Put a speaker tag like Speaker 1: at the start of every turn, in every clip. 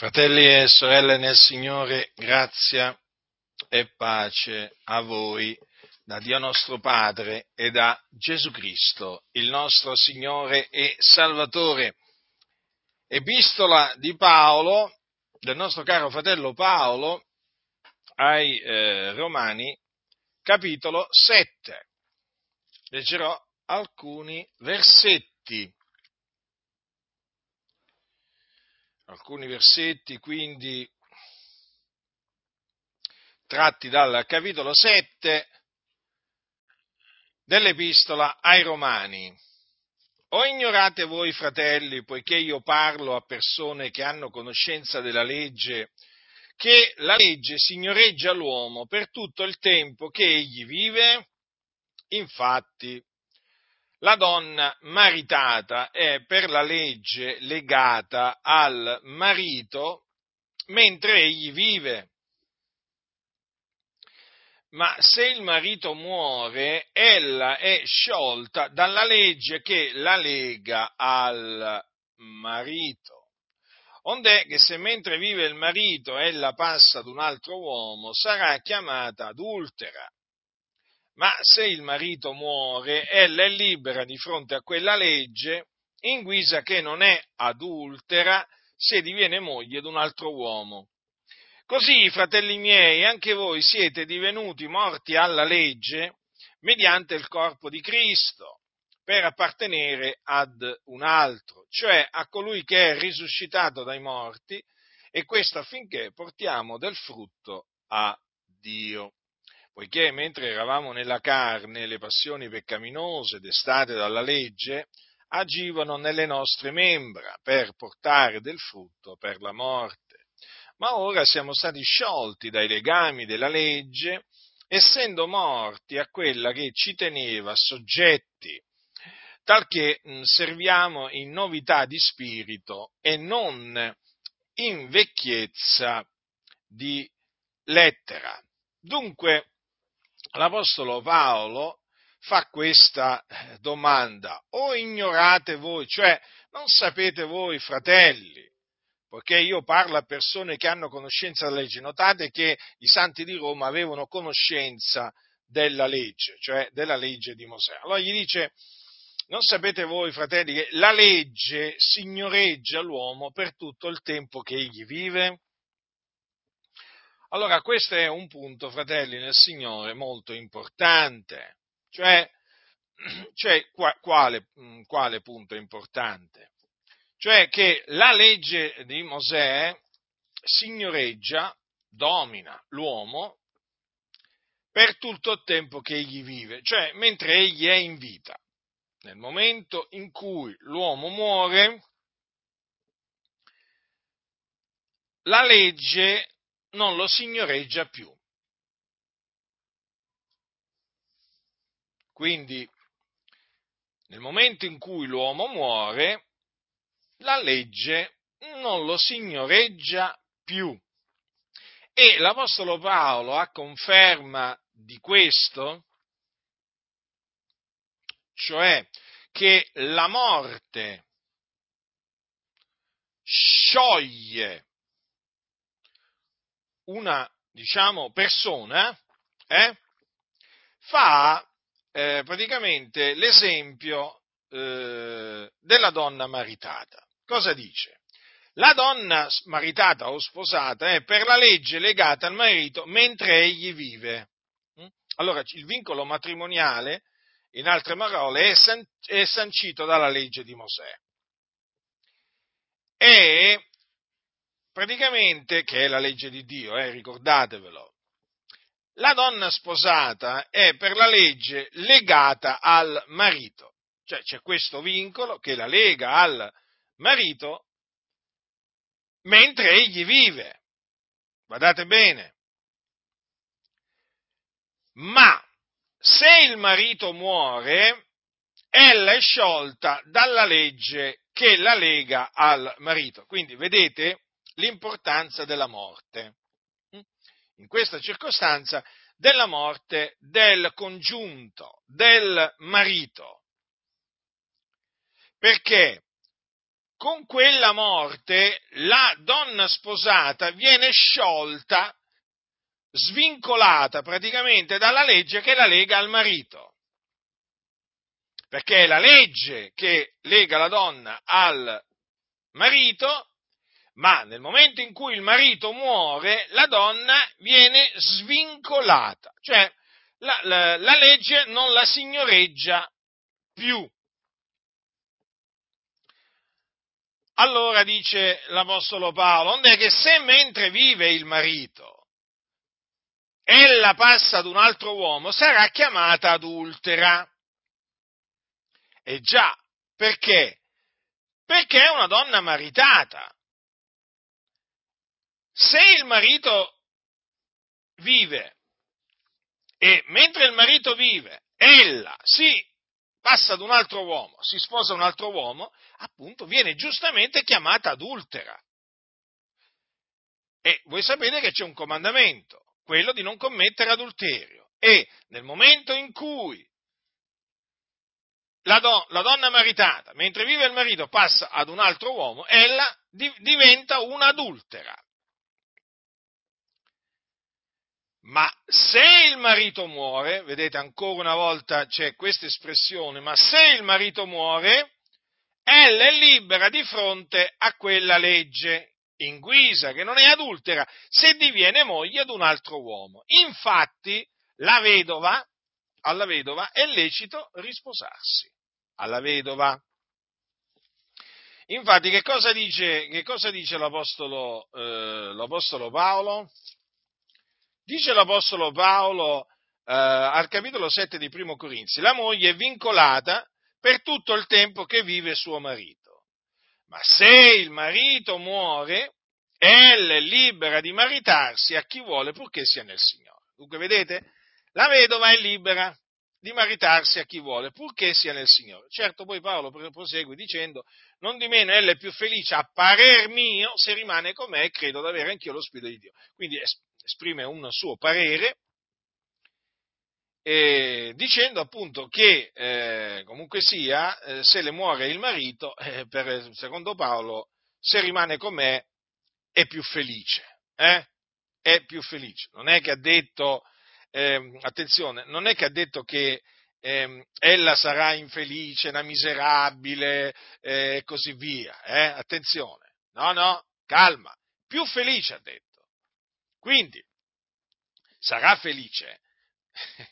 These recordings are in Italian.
Speaker 1: Fratelli e sorelle nel Signore, grazia e pace a voi da Dio nostro Padre e da Gesù Cristo, il nostro Signore e Salvatore. Epistola di Paolo, del nostro caro fratello Paolo, ai eh, Romani, capitolo 7. Leggerò alcuni versetti. Alcuni versetti quindi tratti dal capitolo 7 dell'epistola ai Romani. O ignorate voi, fratelli, poiché io parlo a persone che hanno conoscenza della legge, che la legge signoreggia l'uomo per tutto il tempo che egli vive? Infatti, la donna maritata è per la legge legata al marito mentre egli vive. Ma se il marito muore, ella è sciolta dalla legge che la lega al marito. Ond'è che se mentre vive il marito ella passa ad un altro uomo, sarà chiamata adultera ma se il marito muore, ella è libera di fronte a quella legge, in guisa che non è adultera se diviene moglie di un altro uomo. Così, fratelli miei, anche voi siete divenuti morti alla legge mediante il corpo di Cristo, per appartenere ad un altro, cioè a colui che è risuscitato dai morti, e questo affinché portiamo del frutto a Dio poiché mentre eravamo nella carne le passioni peccaminose destate dalla legge agivano nelle nostre membra per portare del frutto per la morte. Ma ora siamo stati sciolti dai legami della legge, essendo morti a quella che ci teneva soggetti, talché serviamo in novità di spirito e non in vecchiezza di lettera. Dunque, l'Apostolo Paolo fa questa eh, domanda, o ignorate voi, cioè non sapete voi, fratelli, poiché io parlo a persone che hanno conoscenza della legge, notate che i santi di Roma avevano conoscenza della legge, cioè della legge di Mosè. Allora gli dice, non sapete voi, fratelli, che la legge signoreggia l'uomo per tutto il tempo che egli vive? Allora questo è un punto, fratelli nel Signore, molto importante. Cioè, cioè quale, mm, quale punto importante? Cioè che la legge di Mosè signoreggia, domina l'uomo per tutto il tempo che egli vive, cioè mentre egli è in vita. Nel momento in cui l'uomo muore, la legge non lo signoreggia più. Quindi, nel momento in cui l'uomo muore, la legge non lo signoreggia più. E l'Apostolo Paolo a conferma di questo, cioè che la morte scioglie una diciamo, persona eh, fa eh, praticamente l'esempio eh, della donna maritata. Cosa dice? La donna maritata o sposata è per la legge legata al marito mentre egli vive. Mm? Allora il vincolo matrimoniale, in altre parole, è, san- è sancito dalla legge di Mosè. E praticamente, che è la legge di Dio, eh, ricordatevelo, la donna sposata è per la legge legata al marito, cioè c'è questo vincolo che la lega al marito mentre egli vive. Guardate bene. Ma se il marito muore, ella è sciolta dalla legge che la lega al marito. Quindi vedete, l'importanza della morte. In questa circostanza della morte del congiunto, del marito. Perché con quella morte la donna sposata viene sciolta, svincolata praticamente dalla legge che la lega al marito. Perché è la legge che lega la donna al marito, ma nel momento in cui il marito muore, la donna viene svincolata, cioè la, la, la legge non la signoreggia più. Allora dice l'Apostolo Paolo, onde che se mentre vive il marito ella passa ad un altro uomo, sarà chiamata adultera. E già, perché? Perché è una donna maritata. Se il marito vive e mentre il marito vive, ella si passa ad un altro uomo, si sposa un altro uomo, appunto viene giustamente chiamata adultera. E voi sapete che c'è un comandamento, quello di non commettere adulterio. E nel momento in cui la, do, la donna maritata, mentre vive il marito, passa ad un altro uomo, ella di, diventa un'adultera. Ma se il marito muore, vedete ancora una volta c'è questa espressione, ma se il marito muore, ella è libera di fronte a quella legge in guisa, che non è adultera, se diviene moglie ad un altro uomo. Infatti, la vedova, alla vedova è lecito risposarsi. Alla vedova. Infatti, che cosa dice, che cosa dice l'Apostolo, eh, l'Apostolo Paolo? Dice l'Apostolo Paolo eh, al capitolo 7 di Primo Corinzi, la moglie è vincolata per tutto il tempo che vive suo marito. Ma se il marito muore, ella è libera di maritarsi a chi vuole purché sia nel Signore. Dunque, vedete, la vedova è libera di maritarsi a chi vuole, purché sia nel Signore. Certo, poi Paolo prosegue dicendo, non di meno ella è più felice a parer mio se rimane con me e credo di avere anch'io lo Spirito di Dio. Quindi esprime un suo parere eh, dicendo appunto che eh, comunque sia, eh, se le muore il marito, eh, per, secondo Paolo, se rimane con me è più felice. Eh? È più felice. Non è che ha detto, ehm, attenzione, non è che ha detto che ehm, ella sarà infelice, una miserabile e così via. Attenzione. No, no, calma. Più felice ha detto. Quindi, sarà felice.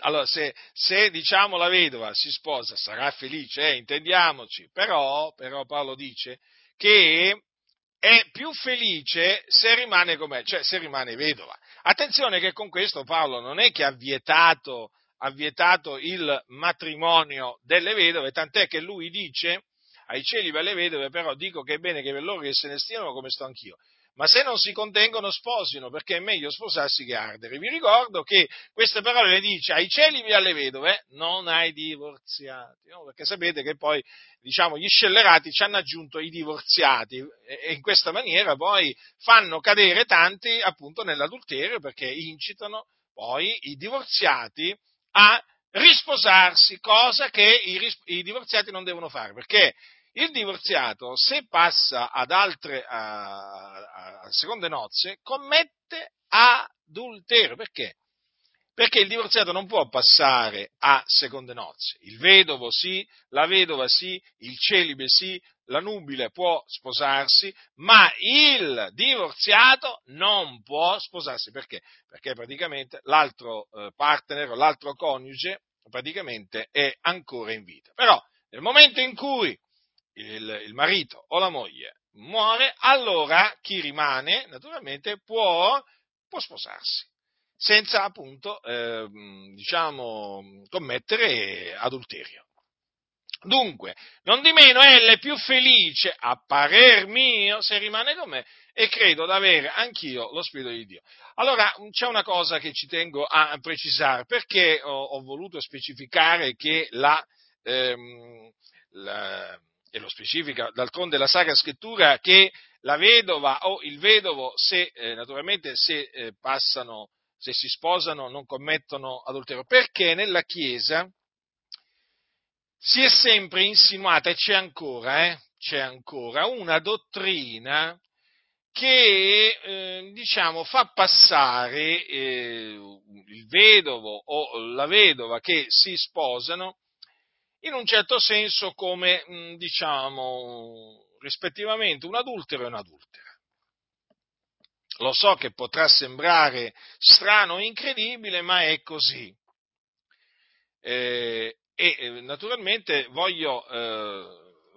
Speaker 1: allora, se, se, diciamo la vedova si sposa, sarà felice, eh, intendiamoci, però, però Paolo dice che è più felice se rimane com'è, cioè se rimane vedova. Attenzione che con questo Paolo non è che ha vietato, ha vietato il matrimonio delle vedove, tant'è che lui dice ai celibi e alle vedove, però dico che è bene che per loro che se ne stiano come sto anch'io ma se non si contengono sposino, perché è meglio sposarsi che ardere. Vi ricordo che queste parole le dice ai celibi e alle vedove, non ai divorziati, no? perché sapete che poi diciamo, gli scellerati ci hanno aggiunto i divorziati e in questa maniera poi fanno cadere tanti appunto nell'adulterio perché incitano poi i divorziati a risposarsi, cosa che i, i divorziati non devono fare, perché il divorziato, se passa ad altre, a, a, a seconde nozze, commette adulterio. Perché? Perché il divorziato non può passare a seconde nozze. Il vedovo sì, la vedova sì, il celibe sì, la nubile può sposarsi, ma il divorziato non può sposarsi. Perché? Perché praticamente l'altro eh, partner, l'altro coniuge, praticamente è ancora in vita. Però nel momento in cui il, il marito o la moglie muore, allora chi rimane naturalmente può, può sposarsi senza appunto eh, diciamo commettere adulterio. Dunque, non di meno ella è più felice, a parer mio, se rimane con me, e credo di avere anch'io lo Spirito di Dio. Allora, c'è una cosa che ci tengo a precisare, perché ho, ho voluto specificare che la, ehm, e lo specifica d'altronde la Sacra Scrittura, che la vedova o il vedovo, se eh, naturalmente se eh, passano, se si sposano, non commettono adulterio, perché nella Chiesa si è sempre insinuata, e c'è ancora, eh, c'è ancora una dottrina che eh, diciamo, fa passare eh, il vedovo o la vedova che si sposano in un certo senso come, mh, diciamo, rispettivamente un adultero e un'adultera. Lo so che potrà sembrare strano e incredibile, ma è così. Eh, e eh, naturalmente voglio, eh,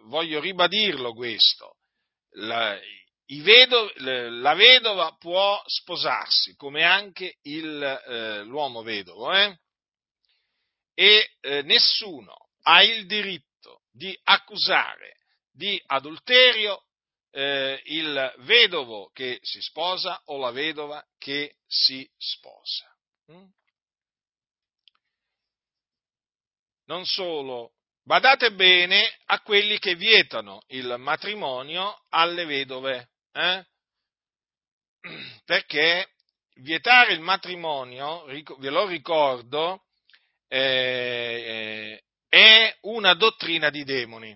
Speaker 1: voglio, ribadirlo questo. La, vedo, la, vedova può sposarsi, come anche il, eh, l'uomo vedovo, eh? e eh, nessuno ha il diritto di accusare di adulterio eh, il vedovo che si sposa o la vedova che si sposa. Mm? Non solo, badate bene a quelli che vietano il matrimonio alle vedove, eh? perché vietare il matrimonio, ve lo ricordo, eh, è una dottrina di demoni.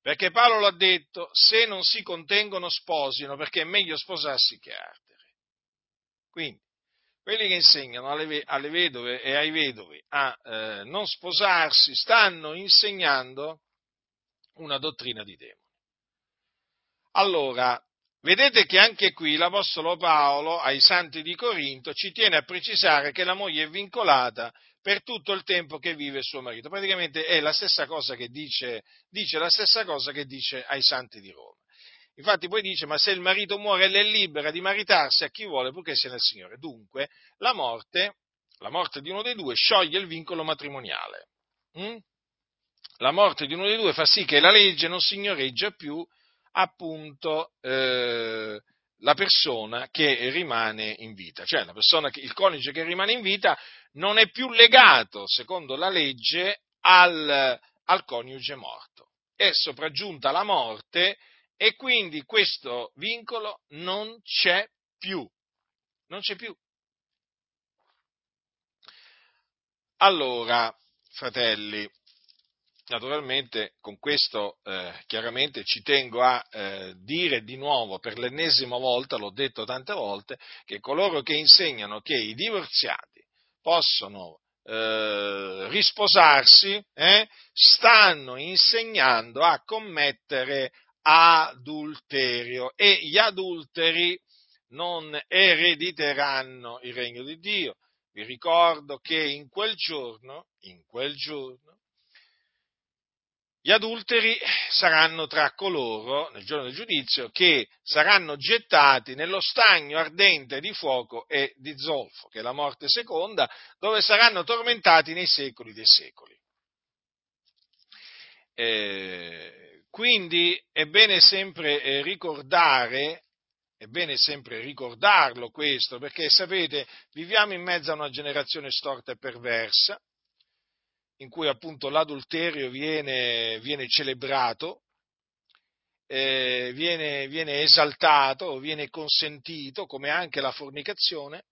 Speaker 1: Perché Paolo l'ha detto, se non si contengono sposino, perché è meglio sposarsi che ardere. Quindi, quelli che insegnano alle, alle vedove e ai vedovi a eh, non sposarsi stanno insegnando una dottrina di demoni. Allora, vedete che anche qui l'Apostolo Paolo ai santi di Corinto ci tiene a precisare che la moglie è vincolata per tutto il tempo che vive suo marito. Praticamente è la stessa cosa che dice, dice la stessa cosa che dice ai santi di Roma. Infatti poi dice, ma se il marito muore, lei è libera di maritarsi a chi vuole purché sia nel Signore. Dunque, la morte, la morte di uno dei due scioglie il vincolo matrimoniale. Mm? La morte di uno dei due fa sì che la legge non signoreggia più appunto eh, la persona che rimane in vita, cioè che, il coniuge che rimane in vita non è più legato, secondo la legge, al, al coniuge morto. È sopraggiunta la morte e quindi questo vincolo non c'è più. Non c'è più. Allora, fratelli, naturalmente con questo eh, chiaramente ci tengo a eh, dire di nuovo per l'ennesima volta, l'ho detto tante volte, che coloro che insegnano che i divorziati possono eh, risposarsi eh, stanno insegnando a commettere adulterio e gli adulteri non erediteranno il regno di Dio. Vi ricordo che in quel giorno, in quel giorno, gli adulteri saranno tra coloro, nel giorno del giudizio, che saranno gettati nello stagno ardente di fuoco e di zolfo, che è la morte seconda, dove saranno tormentati nei secoli dei secoli. Eh, quindi è bene sempre eh, ricordare, è bene sempre ricordarlo questo, perché sapete, viviamo in mezzo a una generazione storta e perversa, in cui appunto l'adulterio viene, viene celebrato, eh, viene, viene esaltato, viene consentito, come anche la fornicazione,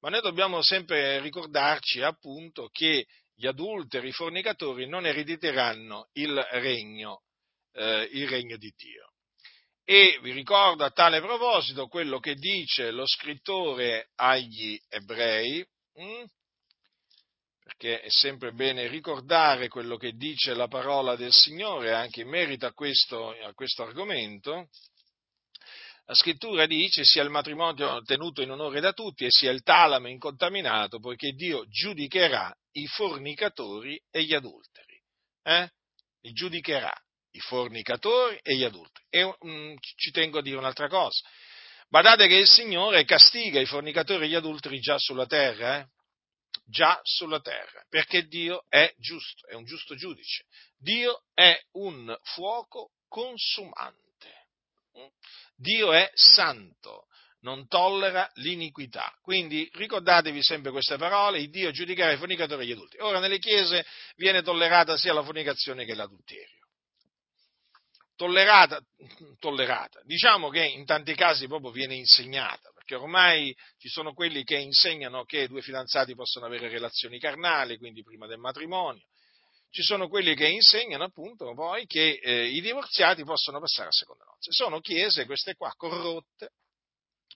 Speaker 1: ma noi dobbiamo sempre ricordarci appunto che gli adulteri, i fornicatori non erediteranno il regno, eh, il regno di Dio. E vi ricordo a tale proposito quello che dice lo scrittore agli ebrei, mh, hm? Perché è sempre bene ricordare quello che dice la parola del Signore anche in merito a questo, a questo argomento. La scrittura dice sia il matrimonio tenuto in onore da tutti e sia il talame incontaminato, poiché Dio giudicherà i fornicatori e gli adulteri. Eh? Li giudicherà i fornicatori e gli adulteri. E um, ci tengo a dire un'altra cosa. Badate che il Signore castiga i fornicatori e gli adulteri già sulla terra, eh? Già sulla terra, perché Dio è giusto, è un giusto giudice. Dio è un fuoco consumante. Dio è santo, non tollera l'iniquità. Quindi ricordatevi sempre queste parole, il Dio giudicherà i fornicatori e gli adulti. Ora nelle chiese viene tollerata sia la fornicazione che l'adulterio. Tollerata, tollerata, diciamo che in tanti casi proprio viene insegnata, perché ormai ci sono quelli che insegnano che due fidanzati possono avere relazioni carnali, quindi prima del matrimonio, ci sono quelli che insegnano appunto poi che eh, i divorziati possono passare a seconda nozze. Sono chiese, queste qua, corrotte,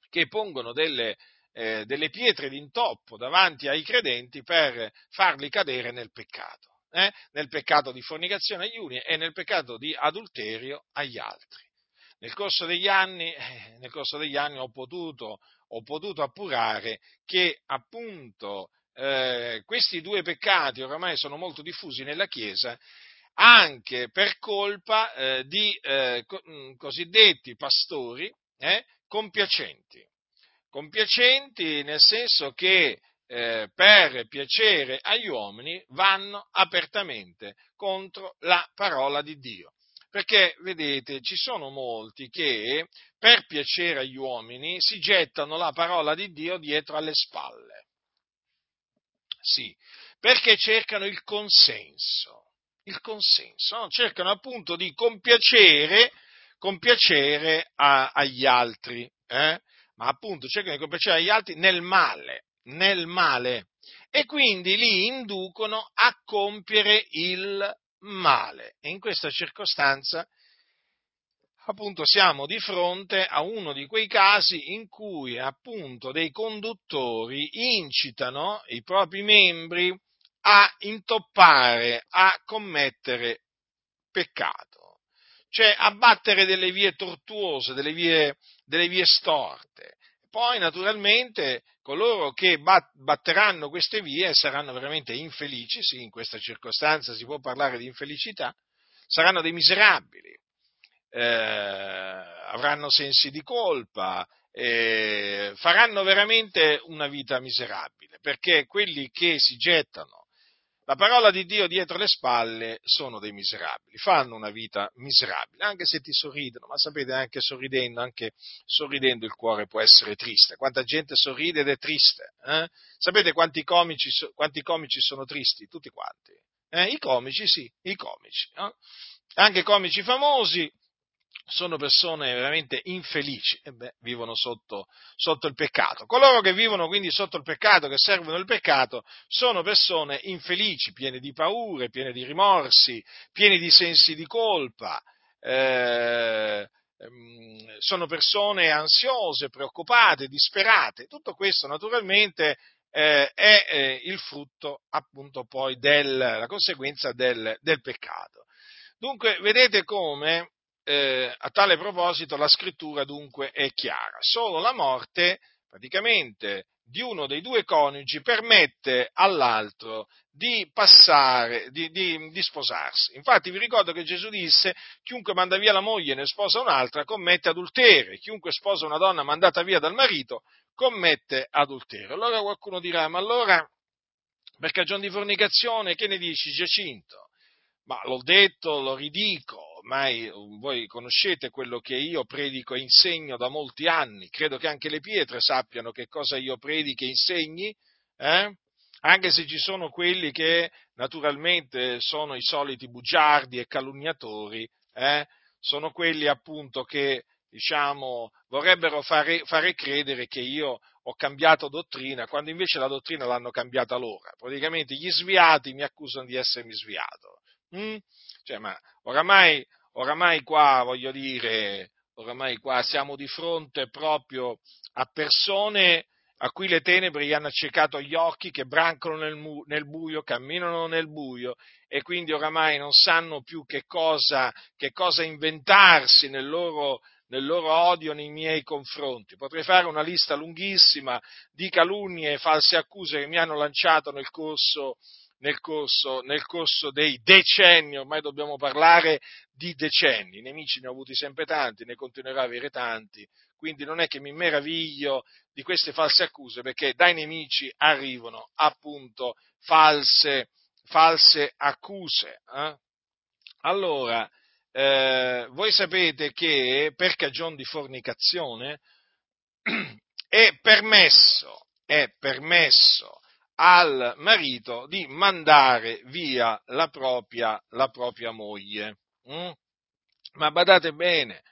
Speaker 1: che pongono delle, eh, delle pietre d'intoppo davanti ai credenti per farli cadere nel peccato. Eh? nel peccato di fornicazione agli uni e nel peccato di adulterio agli altri. Nel corso degli anni, eh, nel corso degli anni ho, potuto, ho potuto appurare che appunto eh, questi due peccati oramai sono molto diffusi nella Chiesa anche per colpa eh, di eh, co- mm, cosiddetti pastori eh, compiacenti. Compiacenti nel senso che eh, per piacere agli uomini vanno apertamente contro la parola di Dio. Perché, vedete, ci sono molti che per piacere agli uomini si gettano la parola di Dio dietro alle spalle. Sì, perché cercano il consenso, il consenso, no? cercano appunto di compiacere, compiacere a, agli altri, eh? ma appunto cercano di compiacere agli altri nel male, nel male, e quindi li inducono a compiere il male. E in questa circostanza, appunto, siamo di fronte a uno di quei casi in cui, appunto, dei conduttori incitano i propri membri a intoppare, a commettere peccato, cioè a battere delle vie tortuose, delle vie, delle vie storte. Poi, naturalmente, coloro che batteranno queste vie saranno veramente infelici, sì, in questa circostanza si può parlare di infelicità, saranno dei miserabili, eh, avranno sensi di colpa, eh, faranno veramente una vita miserabile, perché quelli che si gettano la parola di Dio dietro le spalle sono dei miserabili, fanno una vita miserabile, anche se ti sorridono, ma sapete, anche sorridendo, anche sorridendo il cuore può essere triste. Quanta gente sorride ed è triste? Eh? Sapete quanti comici, quanti comici, sono tristi? Tutti quanti. Eh? I comici, sì, i comici. Eh? Anche comici famosi sono persone veramente infelici e beh, vivono sotto, sotto, il peccato. Coloro che vivono quindi sotto il peccato, che servono il peccato, sono persone infelici, piene di paure, piene di rimorsi, piene di sensi di colpa. Eh, ehm, sono persone ansiose, preoccupate, disperate. Tutto questo naturalmente eh, è eh, il frutto appunto poi del, la conseguenza del, del peccato. Dunque, vedete come eh, a tale proposito la scrittura dunque è chiara. Solo la morte praticamente di uno dei due coniugi permette all'altro di passare, di, di, di, sposarsi. Infatti vi ricordo che Gesù disse, chiunque manda via la moglie e ne sposa un'altra commette adulterio, chiunque sposa una donna mandata via dal marito commette adulterio. Allora qualcuno dirà, ma allora per cagione di fornicazione che ne dici Giacinto? Ma l'ho detto, lo ridico, ormai voi conoscete quello che io predico e insegno da molti anni, credo che anche le pietre sappiano che cosa io predico e insegni, eh? anche se ci sono quelli che naturalmente sono i soliti bugiardi e calunniatori, eh? sono quelli appunto che diciamo, vorrebbero fare, fare, credere che io ho cambiato dottrina, quando invece la dottrina l'hanno cambiata loro. Praticamente gli sviati mi accusano di essermi sviato. Mm? Cioè, ma oramai, oramai qua, voglio dire, oramai qua siamo di fronte proprio a persone a cui le tenebre gli hanno accecato gli occhi, che brancano nel, mu- nel, buio, camminano nel buio e quindi oramai non sanno più che cosa, che cosa inventarsi nel loro, nel loro odio nei miei confronti. Potrei fare una lista lunghissima di calunnie e false accuse che mi hanno lanciato nel corso, nel corso, nel corso dei decenni, ormai dobbiamo parlare di decenni, i nemici ne ho avuti sempre tanti, ne continuerà a avere tanti, quindi non è che mi meraviglio di queste false accuse, perché dai nemici arrivano appunto false, false accuse. Eh? Allora, eh, voi sapete che per cagione di fornicazione è permesso, è permesso al marito di mandare via la propria, la propria moglie. Mm? Ma badate bene,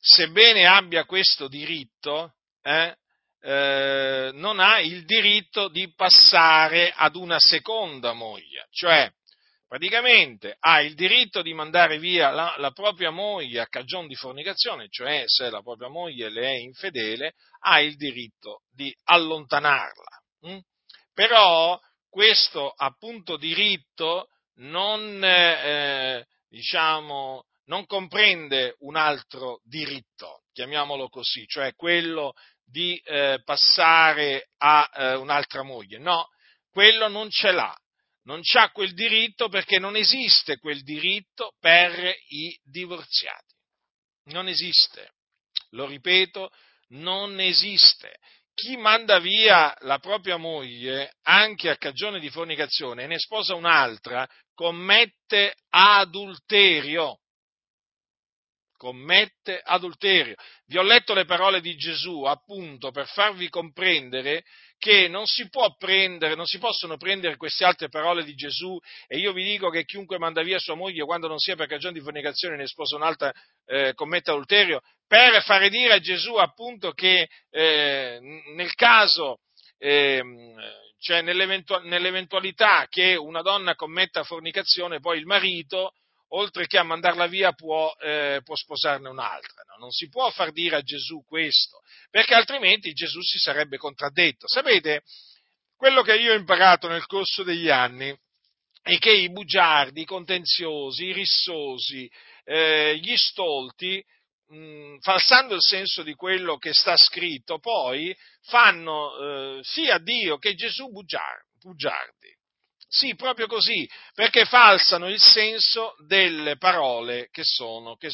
Speaker 1: sebbene abbia questo diritto, eh, eh, non ha il diritto di passare ad una seconda moglie, cioè praticamente ha il diritto di mandare via la, la propria moglie a cagione di fornicazione, cioè se la propria moglie le è infedele, ha il diritto di allontanarla. Hm? Però questo appunto diritto non, eh, diciamo, non comprende un altro diritto, chiamiamolo così, cioè quello di eh, passare a eh, un'altra moglie. No, quello non ce l'ha non ha quel diritto perché non esiste quel diritto per i divorziati. Non esiste. Lo ripeto, non esiste. Chi manda via la propria moglie anche a cagione di fornicazione e ne sposa un'altra commette adulterio commette adulterio. Vi ho letto le parole di Gesù appunto per farvi comprendere che non si, prendere, non si possono prendere queste altre parole di Gesù e io vi dico che chiunque manda via sua moglie quando non sia per cagione di fornicazione ne sposa un'altra eh, commette adulterio, per fare dire a Gesù appunto che eh, nel caso, eh, cioè nell'eventualità che una donna commetta fornicazione, poi il marito oltre che a mandarla via, può, eh, può sposarne un'altra. No? Non si può far dire a Gesù questo, perché altrimenti Gesù si sarebbe contraddetto. Sapete, quello che io ho imparato nel corso degli anni è che i bugiardi, i contenziosi, i rissosi, eh, gli stolti, mh, falsando il senso di quello che sta scritto, poi fanno eh, sia Dio che Gesù bugiardi. Sì, proprio così, perché falsano il senso delle parole che sono, che,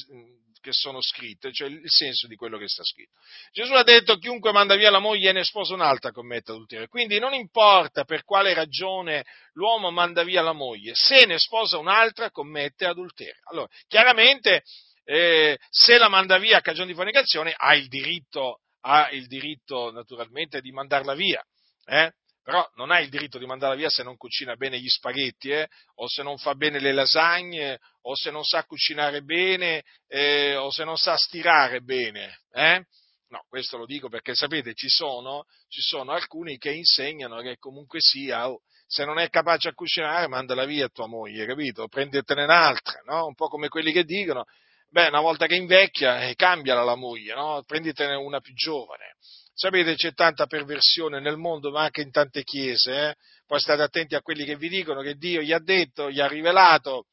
Speaker 1: che sono scritte, cioè il senso di quello che sta scritto. Gesù ha detto chiunque manda via la moglie e ne sposa un'altra commette adulterio. Quindi non importa per quale ragione l'uomo manda via la moglie, se ne sposa un'altra commette adulterio. Allora, chiaramente eh, se la manda via a cagione di fornicazione ha il diritto, ha il diritto naturalmente di mandarla via. Eh? Però non ha il diritto di mandarla via se non cucina bene gli spaghetti, eh? o se non fa bene le lasagne, o se non sa cucinare bene, eh, o se non sa stirare bene. Eh? No, questo lo dico perché sapete, ci sono, ci sono alcuni che insegnano che comunque sia, oh, se non è capace a cucinare, mandala via tua moglie, capito? Prendetene un'altra, no? Un po' come quelli che dicono, beh, una volta che invecchia, eh, cambiala la moglie, no? Prenditene una più giovane. Sapete, c'è tanta perversione nel mondo, ma anche in tante chiese. Eh? Poi state attenti a quelli che vi dicono che Dio gli ha detto, gli ha rivelato,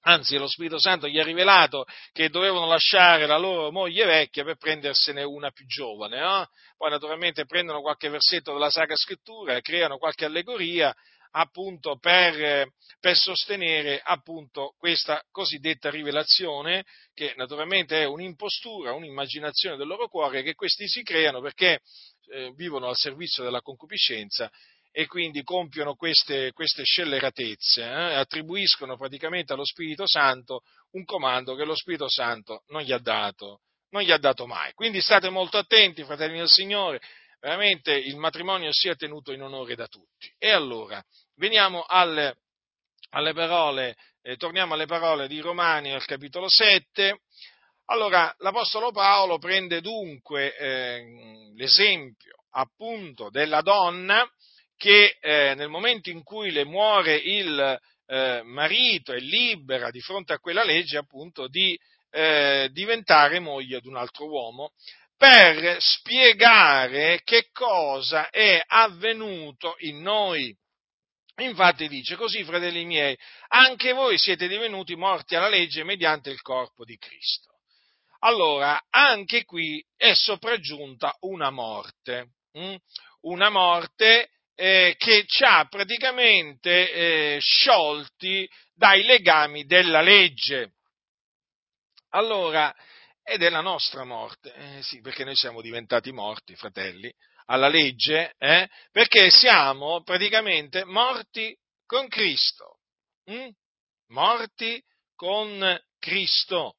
Speaker 1: anzi lo Spirito Santo gli ha rivelato che dovevano lasciare la loro moglie vecchia per prendersene una più giovane. No? Poi naturalmente prendono qualche versetto della Sacra Scrittura e creano qualche allegoria appunto per, per sostenere appunto questa cosiddetta rivelazione che naturalmente è un'impostura, un'immaginazione del loro cuore che questi si creano perché eh, vivono al servizio della concupiscenza e quindi compiono queste, queste scelleratezze, eh, attribuiscono praticamente allo Spirito Santo un comando che lo Spirito Santo non gli ha dato, non gli ha dato mai. Quindi state molto attenti, fratelli del Signore, veramente il matrimonio sia tenuto in onore da tutti. E allora, veniamo alle, alle parole, eh, torniamo alle parole di Romani al capitolo 7. Allora, l'Apostolo Paolo prende dunque eh, l'esempio appunto della donna che eh, nel momento in cui le muore il eh, marito è libera di fronte a quella legge appunto di eh, diventare moglie di un altro uomo per spiegare che cosa è avvenuto in noi. Infatti dice così, fratelli miei, anche voi siete divenuti morti alla legge mediante il corpo di Cristo. Allora, anche qui è sopraggiunta una morte, hm? una morte eh, che ci ha praticamente eh, sciolti dai legami della legge. Allora, ed è la nostra morte. Eh, sì, perché noi siamo diventati morti, fratelli, alla legge, eh? perché siamo praticamente morti con Cristo. Mm? Morti con Cristo.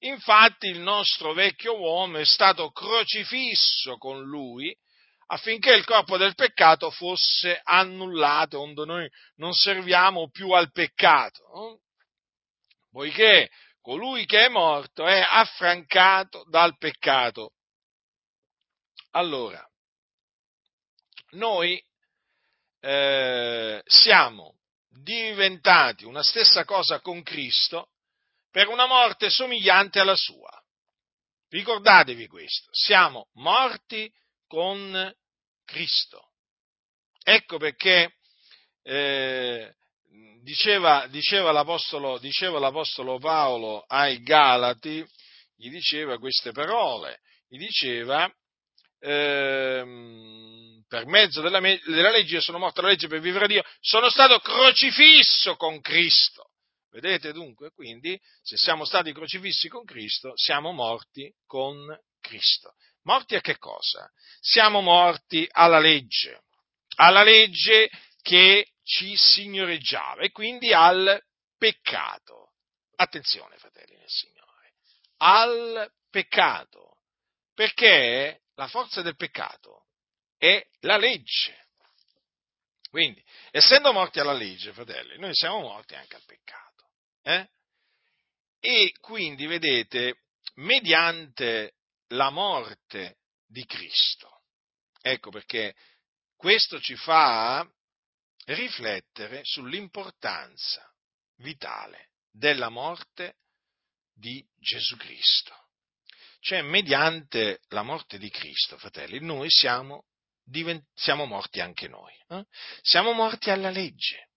Speaker 1: Infatti il nostro vecchio uomo è stato crocifisso con lui affinché il corpo del peccato fosse annullato, onde noi non serviamo più al peccato. No? Poiché colui che è morto è affrancato dal peccato. Allora, noi eh, siamo diventati una stessa cosa con Cristo per una morte somigliante alla sua. Ricordatevi questo, siamo morti con Cristo. Ecco perché eh, diceva, diceva, l'apostolo, diceva, l'apostolo, Paolo ai Galati, gli diceva queste parole, gli diceva, ehm, per mezzo della, della legge, io sono morto alla legge per vivere a Dio, sono stato crocifisso con Cristo. Vedete dunque? Quindi, se siamo stati crocifissi con Cristo, siamo morti con Cristo. Morti a che cosa? Siamo morti alla legge, alla legge che ci signoreggiava e quindi al peccato. Attenzione, fratelli del Signore, al peccato, perché la forza del peccato è la legge. Quindi, essendo morti alla legge, fratelli, noi siamo morti anche al peccato. Eh? E quindi, vedete, mediante la morte di Cristo, ecco perché questo ci fa riflettere sull'importanza vitale della morte di Gesù Cristo. Cioè, mediante la morte di Cristo, fratelli, noi siamo, divent- siamo morti anche noi. Eh? Siamo morti alla legge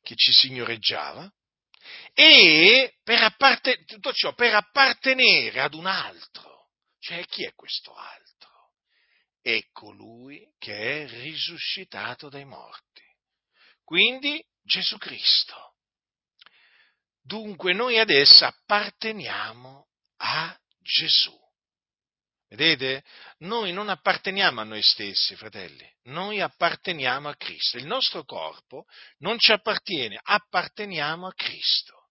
Speaker 1: che ci signoreggiava e per apparte- tutto ciò per appartenere ad un altro. Cioè chi è questo altro? È colui che è risuscitato dai morti. Quindi Gesù Cristo. Dunque noi adesso apparteniamo a Gesù. Vedete? Noi non apparteniamo a noi stessi, fratelli, noi apparteniamo a Cristo. Il nostro corpo non ci appartiene, apparteniamo a Cristo.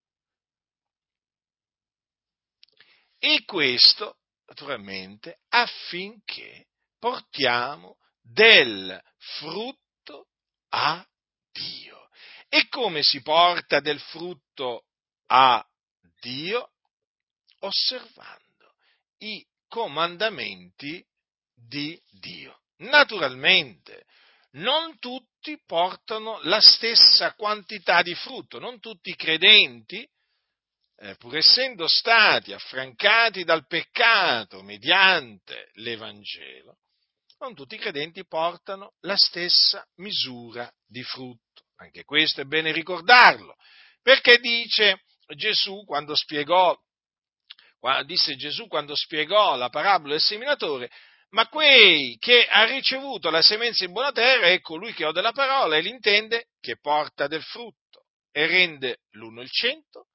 Speaker 1: E questo, naturalmente, affinché portiamo del frutto a Dio. E come si porta del frutto a Dio? Osservando i comandamenti di Dio. Naturalmente, non tutti portano la stessa quantità di frutto, non tutti i credenti, eh, pur essendo stati affrancati dal peccato mediante l'Evangelo, non tutti i credenti portano la stessa misura di frutto. Anche questo è bene ricordarlo, perché dice Gesù quando spiegò disse Gesù quando spiegò la parabola del seminatore, ma quei che ha ricevuto la semenza in buona terra è colui che ode la parola e l'intende, che porta del frutto e rende l'uno il cento,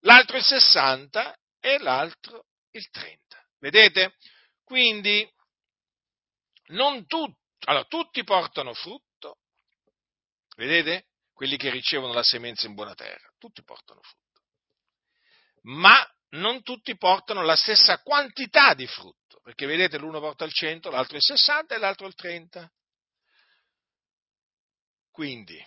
Speaker 1: l'altro il sessanta e l'altro il trenta. Vedete? Quindi non tutti, allora tutti portano frutto, vedete? Quelli che ricevono la semenza in buona terra, tutti portano frutto. Ma non tutti portano la stessa quantità di frutto, perché vedete l'uno porta il 100, l'altro il 60 e l'altro il 30. Quindi,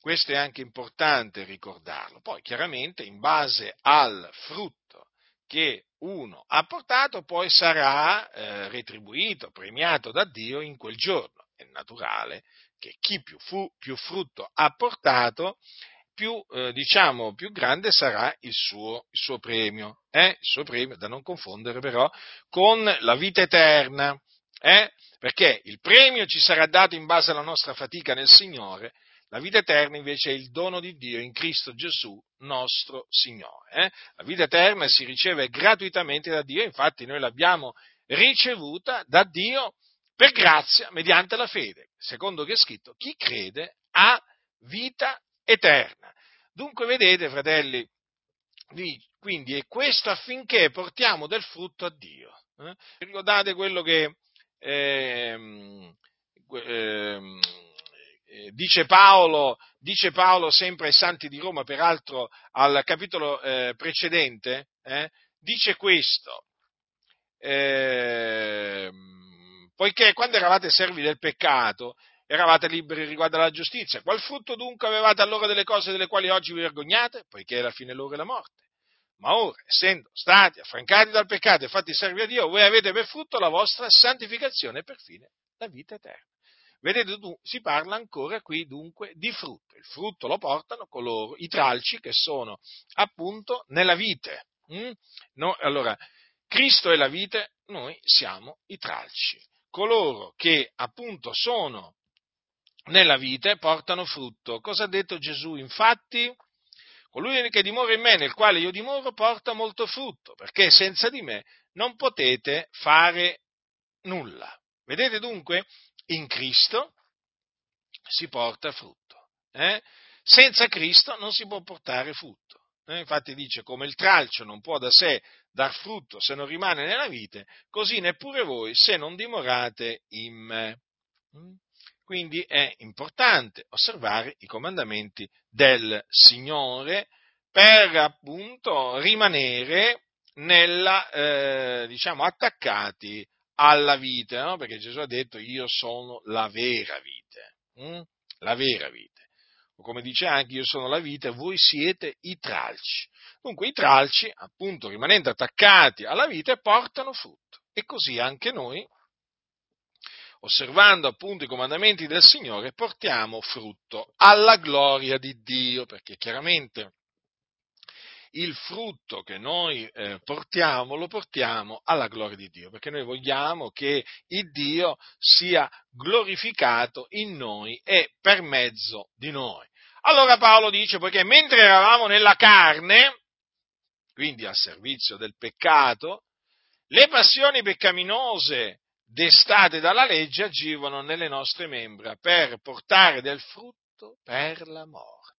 Speaker 1: questo è anche importante ricordarlo. Poi, chiaramente, in base al frutto che uno ha portato, poi sarà eh, retribuito, premiato da Dio in quel giorno. È naturale che chi più, fu, più frutto ha portato più, eh, diciamo, più grande sarà il suo, il suo premio, eh? il suo premio, da non confondere però con la vita eterna, eh? perché il premio ci sarà dato in base alla nostra fatica nel Signore, la vita eterna invece è il dono di Dio in Cristo Gesù, nostro Signore. Eh? La vita eterna si riceve gratuitamente da Dio, infatti noi l'abbiamo ricevuta da Dio per grazia mediante la fede, secondo che è scritto, chi crede ha vita eterna. Dunque vedete, fratelli, quindi è questo affinché portiamo del frutto a Dio. Eh? Ricordate quello che ehm, eh, dice, Paolo, dice, Paolo, sempre ai santi di Roma, peraltro al capitolo eh, precedente, eh? dice questo, ehm, poiché quando eravate servi del peccato, eravate liberi riguardo alla giustizia. Qual frutto dunque avevate allora delle cose delle quali oggi vi vergognate? Poiché alla fine loro è la morte. Ma ora, essendo stati affrancati dal peccato e fatti servi a Dio, voi avete per frutto la vostra santificazione e per fine la vita eterna. Vedete, si parla ancora qui dunque di frutto. Il frutto lo portano coloro, i tralci che sono appunto nella vite. Mm? No, allora, Cristo è la vite, noi siamo i tralci. Coloro che appunto sono nella vite portano frutto. Cosa ha detto Gesù? Infatti, colui che dimora in me, nel quale io dimoro, porta molto frutto, perché senza di me non potete fare nulla. Vedete dunque, in Cristo si porta frutto. Eh? Senza Cristo non si può portare frutto. Eh? Infatti dice come il tralcio non può da sé dar frutto se non rimane nella vite, così neppure voi se non dimorate in me. Mm? Quindi è importante osservare i comandamenti del Signore per appunto rimanere nella, eh, diciamo, attaccati alla vite, no? perché Gesù ha detto io sono la vera vite, hm? la vera vite. O come dice anche io sono la vite, voi siete i tralci. Dunque i tralci, appunto, rimanendo attaccati alla vite, portano frutto. E così anche noi, osservando appunto i comandamenti del Signore, portiamo frutto alla gloria di Dio, perché chiaramente il frutto che noi eh, portiamo, lo portiamo alla gloria di Dio, perché noi vogliamo che il Dio sia glorificato in noi e per mezzo di noi. Allora Paolo dice, poiché mentre eravamo nella carne, quindi al servizio del peccato, le passioni peccaminose destate dalla legge agivano nelle nostre membra per portare del frutto per la morte.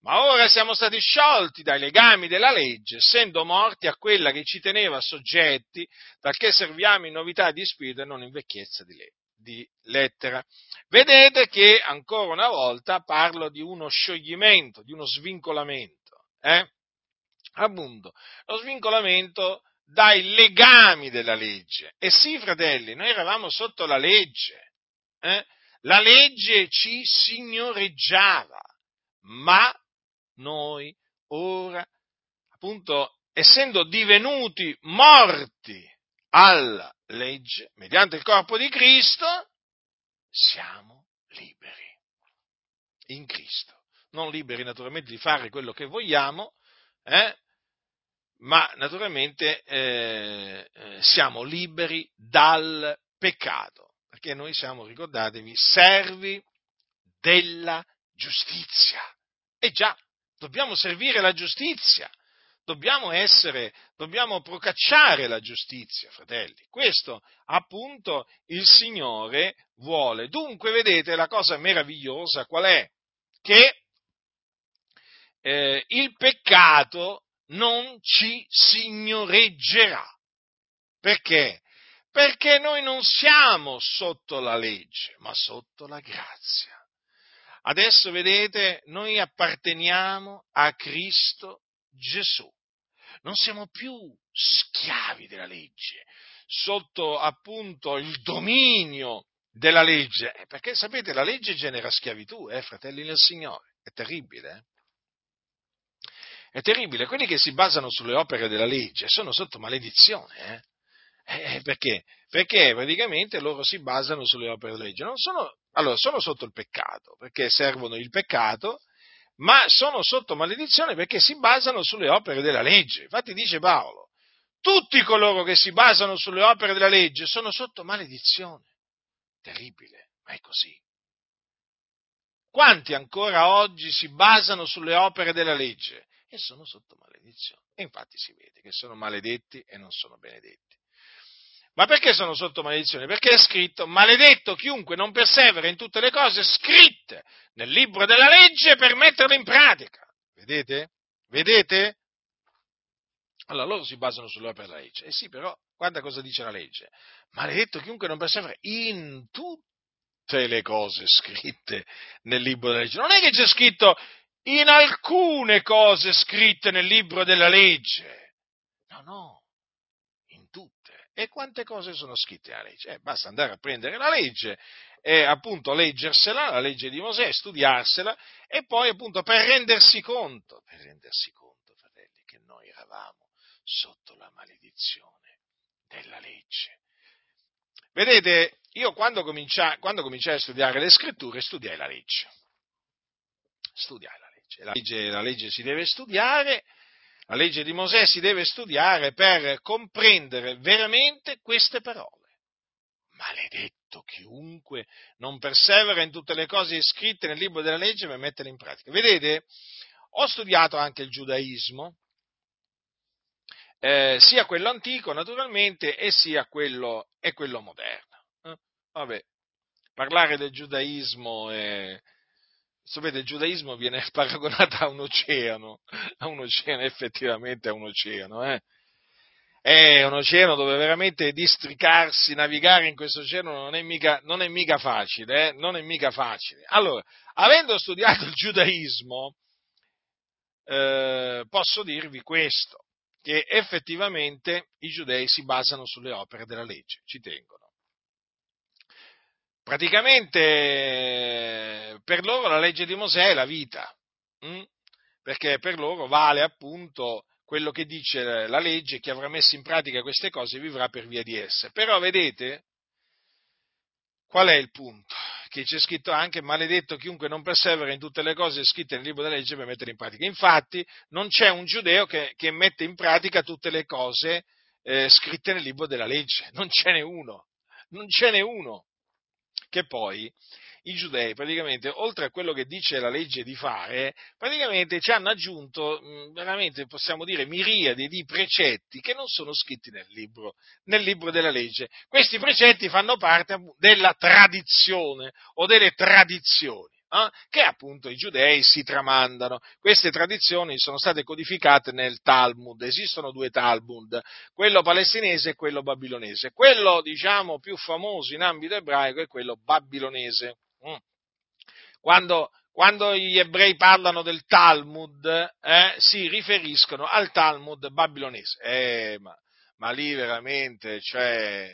Speaker 1: Ma ora siamo stati sciolti dai legami della legge, essendo morti a quella che ci teneva soggetti, perché serviamo in novità di spirito e non in vecchiezza di, le- di lettera. Vedete che ancora una volta parlo di uno scioglimento, di uno svincolamento. Eh? Appunto, lo svincolamento dai legami della legge. E sì, fratelli, noi eravamo sotto la legge. Eh? La legge ci signoreggiava, ma noi ora, appunto, essendo divenuti morti alla legge, mediante il corpo di Cristo, siamo liberi. In Cristo. Non liberi naturalmente di fare quello che vogliamo, eh? Ma naturalmente eh, eh, siamo liberi dal peccato, perché noi siamo, ricordatevi, servi della giustizia. E già, dobbiamo servire la giustizia, dobbiamo essere, dobbiamo procacciare la giustizia, fratelli. Questo appunto il Signore vuole. Dunque, vedete, la cosa meravigliosa qual è? Che eh, il peccato non ci signoreggerà. Perché? Perché noi non siamo sotto la legge, ma sotto la grazia. Adesso vedete, noi apparteniamo a Cristo Gesù. Non siamo più schiavi della legge, sotto appunto il dominio della legge, eh, perché sapete la legge genera schiavitù, eh, fratelli del Signore, è terribile. Eh? È terribile, quelli che si basano sulle opere della legge sono sotto maledizione, eh? Eh, perché? Perché praticamente loro si basano sulle opere della legge. Sono, allora, sono sotto il peccato, perché servono il peccato, ma sono sotto maledizione perché si basano sulle opere della legge. Infatti dice Paolo, tutti coloro che si basano sulle opere della legge sono sotto maledizione. Terribile, ma è così. Quanti ancora oggi si basano sulle opere della legge e sono sotto maledizione? E infatti si vede che sono maledetti e non sono benedetti. Ma perché sono sotto maledizione? Perché è scritto, maledetto chiunque non persevera in tutte le cose scritte nel libro della legge per metterle in pratica. Vedete? Vedete? Allora loro si basano sull'opera della legge. Eh sì, però, guarda cosa dice la legge. Maledetto chiunque non persevera in tutte le cose scritte nel libro della legge. Non è che c'è scritto in alcune cose scritte nel libro della legge. No, no e quante cose sono scritte nella legge? Eh, basta andare a prendere la legge e appunto leggersela, la legge di Mosè, studiarsela e poi appunto per rendersi conto, per rendersi conto, fratelli, che noi eravamo sotto la maledizione della legge. vedete, io quando cominciai, quando cominciai a studiare le scritture, studiai la legge. Studiai la legge. La legge, si deve studiare, la legge di Mosè si deve studiare per comprendere veramente queste parole. Maledetto chiunque non persevera in tutte le cose scritte nel libro della legge per metterle in pratica. Vedete, ho studiato anche il giudaismo, eh, sia quello antico naturalmente e sia quello, e quello moderno. Eh? Vabbè, parlare del giudaismo è, sapete, il giudaismo viene paragonato a un oceano, a un oceano, effettivamente a un oceano, eh? È un oceano dove veramente districarsi, navigare in questo oceano non è mica, non è mica facile, eh? non è mica facile. Allora, avendo studiato il giudaismo, eh, posso dirvi questo, che effettivamente i giudei si basano sulle opere della legge, ci tengono. Praticamente per loro la legge di Mosè è la vita, hm? perché per loro vale appunto quello che dice la legge, chi avrà messo in pratica queste cose vivrà per via di esse. Però vedete, qual è il punto? Che c'è scritto anche maledetto chiunque non persevera in tutte le cose scritte nel libro della legge per mettere in pratica. Infatti non c'è un giudeo che, che mette in pratica tutte le cose eh, scritte nel libro della legge, non ce n'è uno, non ce n'è uno. Che poi i giudei praticamente, oltre a quello che dice la legge di fare, praticamente ci hanno aggiunto, veramente possiamo dire, miriadi di precetti che non sono scritti nel libro, nel libro della legge. Questi precetti fanno parte della tradizione o delle tradizioni eh, che appunto i giudei si tramandano. Queste tradizioni sono state codificate nel Talmud, esistono due Talmud, quello palestinese e quello babilonese. Quello, diciamo, più famoso in ambito ebraico è quello babilonese. Mm. Quando, quando gli ebrei parlano del Talmud, eh, si riferiscono al Talmud babilonese. Eh, ma, ma lì veramente, cioè,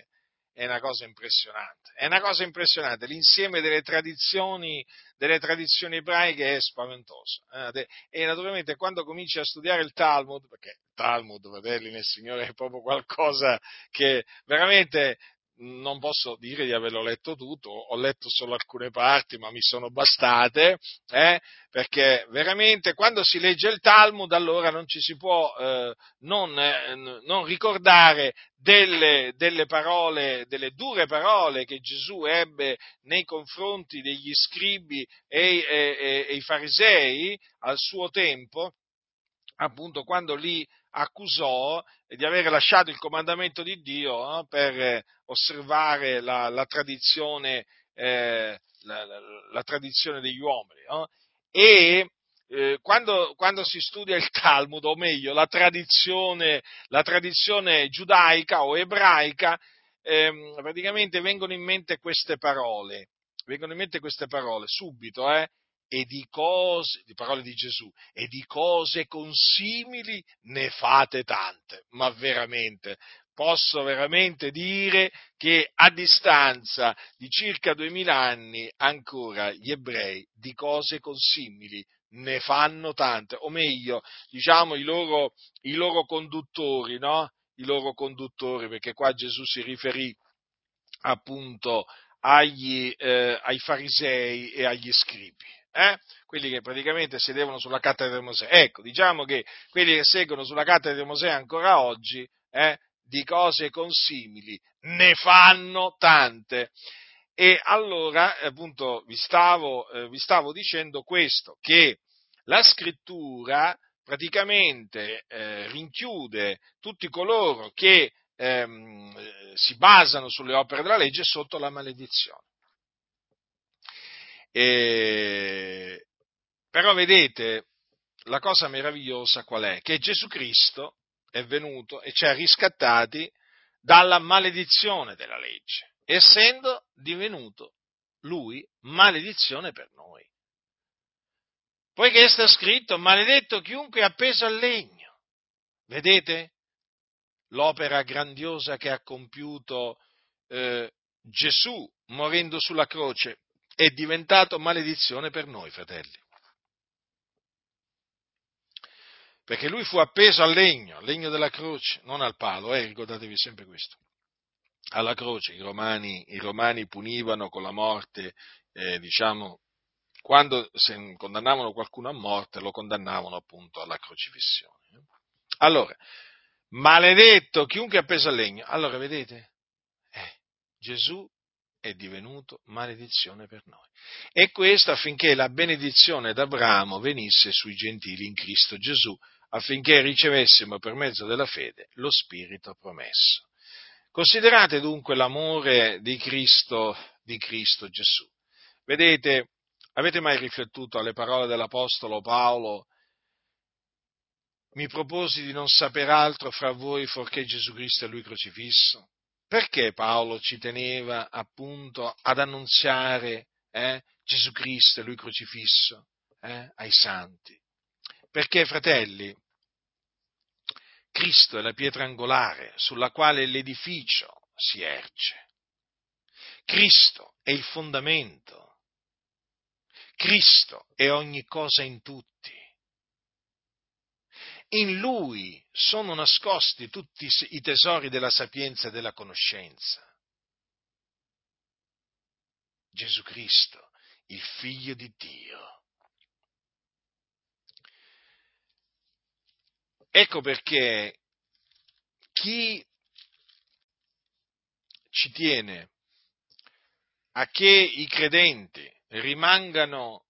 Speaker 1: è una cosa impressionante. È una cosa impressionante. L'insieme delle tradizioni, delle tradizioni ebraiche è spaventoso. Eh? E naturalmente quando cominci a studiare il Talmud, perché il Talmud, fratelli nel Signore, è proprio qualcosa che veramente non posso dire di averlo letto tutto, ho letto solo alcune parti, ma mi sono bastate, eh, perché veramente quando si legge il Talmud allora non ci si può eh, non, eh, non, ricordare delle, delle, parole, delle dure parole che Gesù ebbe nei confronti degli scribi e, e, e, e i farisei al suo tempo, appunto quando li accusò di avere lasciato il comandamento di Dio eh, per osservare la, la, tradizione, eh, la, la, tradizione, degli uomini. Eh? E eh, quando, quando, si studia il Talmud, o meglio la tradizione, tradizione giudaica o ebraica, ehm, praticamente vengono in mente queste parole. Vengono in mente queste parole subito, eh? E di cose, di parole di Gesù, e di cose consimili ne fate tante, ma veramente, posso veramente dire che a distanza di circa duemila anni ancora gli ebrei di cose consimili ne fanno tante, o meglio, diciamo i loro, i loro conduttori, no? I loro conduttori, perché qua Gesù si riferì appunto agli, eh, ai farisei e agli scribi eh? quelli che praticamente sedevano sulla cattedra di Mosè. Ecco, diciamo che quelli che seguono sulla cattedra di Mosè ancora oggi, eh, di cose consimili, ne fanno tante. E allora, appunto, vi stavo, eh, vi stavo dicendo questo, che la scrittura praticamente eh, rinchiude tutti coloro che ehm, si basano sulle opere della legge sotto la maledizione. E, però vedete, la cosa meravigliosa qual è? Che Gesù Cristo è venuto e ci ha riscattati dalla maledizione della legge, essendo divenuto lui maledizione per noi. Poiché sta scritto, maledetto chiunque è appeso al legno. Vedete l'opera grandiosa che ha compiuto eh, Gesù morendo sulla croce è diventato maledizione per noi, fratelli. Perché lui fu appeso al legno, al legno della croce, non al palo, eh, ricordatevi sempre questo. alla croce. I romani, i romani punivano con la morte, eh, diciamo, quando condannavano qualcuno a morte, lo condannavano appunto alla crocifissione. Allora, maledetto chiunque è appeso al legno. Allora, vedete? Eh, Gesù è divenuto maledizione per noi. E questo affinché la benedizione d'Abramo venisse sui gentili in Cristo Gesù, affinché ricevessimo per mezzo della fede lo Spirito promesso. Considerate dunque l'amore di Cristo, di Cristo Gesù. Vedete, avete mai riflettuto alle parole dell'Apostolo Paolo? Mi proposi di non sapere altro fra voi fuorché Gesù Cristo e Lui crocifisso. Perché Paolo ci teneva appunto ad annunziare eh, Gesù Cristo e Lui crocifisso eh, ai santi? Perché, fratelli, Cristo è la pietra angolare sulla quale l'edificio si erge. Cristo è il fondamento. Cristo è ogni cosa in tutti. In Lui sono nascosti tutti i tesori della sapienza e della conoscenza. Gesù Cristo, il Figlio di Dio. Ecco perché chi ci tiene a che i credenti rimangano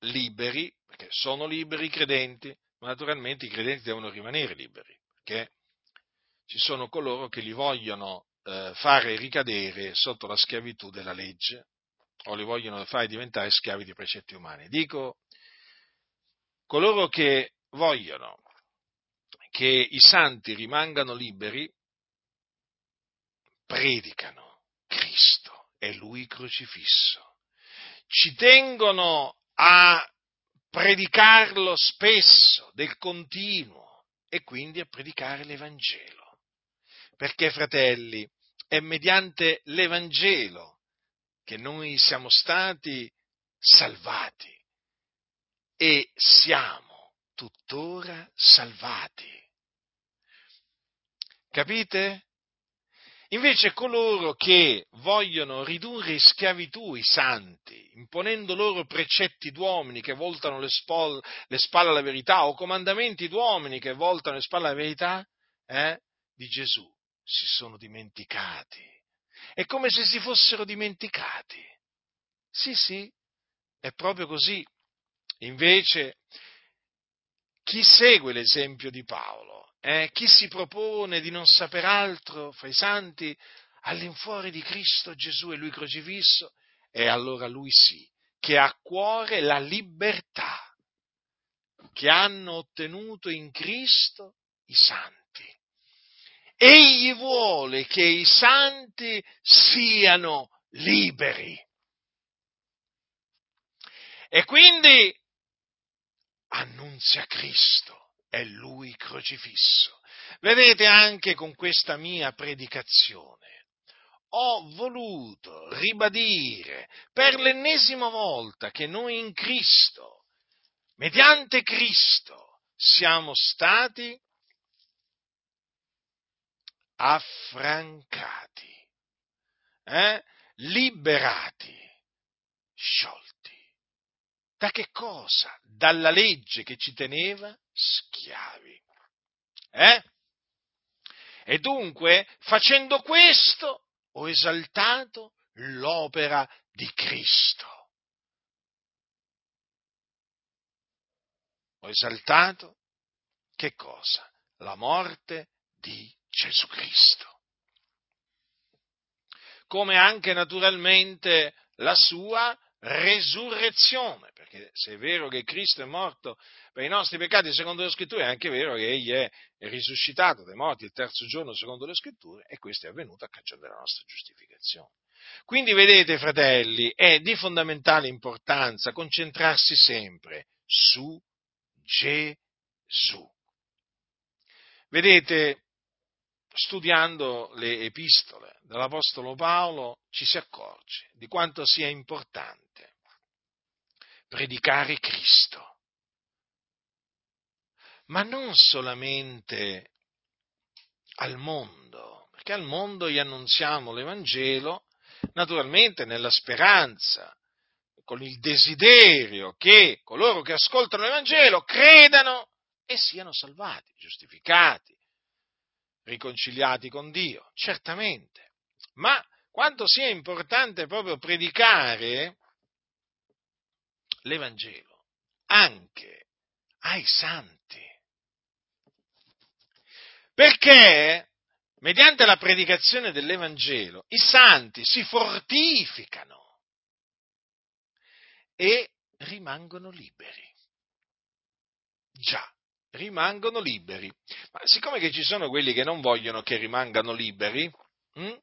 Speaker 1: liberi, perché sono liberi i credenti, ma naturalmente i credenti devono rimanere liberi, perché ci sono coloro che li vogliono eh, fare ricadere sotto la schiavitù della legge o li vogliono fare diventare schiavi di precetti umani. Dico, coloro che vogliono che i santi rimangano liberi, predicano Cristo e Lui crocifisso. Ci tengono a predicarlo spesso, del continuo, e quindi a predicare l'Evangelo. Perché, fratelli, è mediante l'Evangelo che noi siamo stati salvati e siamo tuttora salvati. Capite? Invece coloro che vogliono ridurre in schiavitù i santi, imponendo loro precetti d'uomini che voltano le, spol, le spalle alla verità, o comandamenti d'uomini che voltano le spalle alla verità, eh, di Gesù, si sono dimenticati. È come se si fossero dimenticati. Sì, sì, è proprio così. Invece, chi segue l'esempio di Paolo? Eh, chi si propone di non saper altro fra i santi all'infuori di Cristo Gesù e Lui crocifisso, è allora lui sì, che ha a cuore la libertà che hanno ottenuto in Cristo i santi. Egli vuole che i santi siano liberi. E quindi annunzia Cristo è lui crocifisso. Vedete anche con questa mia predicazione ho voluto ribadire per l'ennesima volta che noi in Cristo, mediante Cristo, siamo stati affrancati, eh? liberati, sciolti. Da che cosa? Dalla legge che ci teneva schiavi. Eh? E dunque, facendo questo, ho esaltato l'opera di Cristo. Ho esaltato che cosa? La morte di Gesù Cristo. Come anche naturalmente la sua resurrezione, perché se è vero che Cristo è morto per i nostri peccati secondo le scritture, è anche vero che egli è risuscitato dai morti il terzo giorno secondo le scritture e questo è avvenuto a cagione della nostra giustificazione. Quindi vedete, fratelli, è di fondamentale importanza concentrarsi sempre su Gesù. Vedete, studiando le epistole dell'Apostolo Paolo ci si accorge di quanto sia importante predicare Cristo, ma non solamente al mondo, Perché al mondo gli annunziamo l'Evangelo, naturalmente nella speranza, con il desiderio che coloro che ascoltano l'Evangelo credano e siano salvati, giustificati, riconciliati con Dio, certamente. Ma quanto sia importante proprio predicare l'Evangelo anche ai santi. Perché mediante la predicazione dell'Evangelo i santi si fortificano e rimangono liberi. Già, rimangono liberi. Ma siccome che ci sono quelli che non vogliono che rimangano liberi, hm?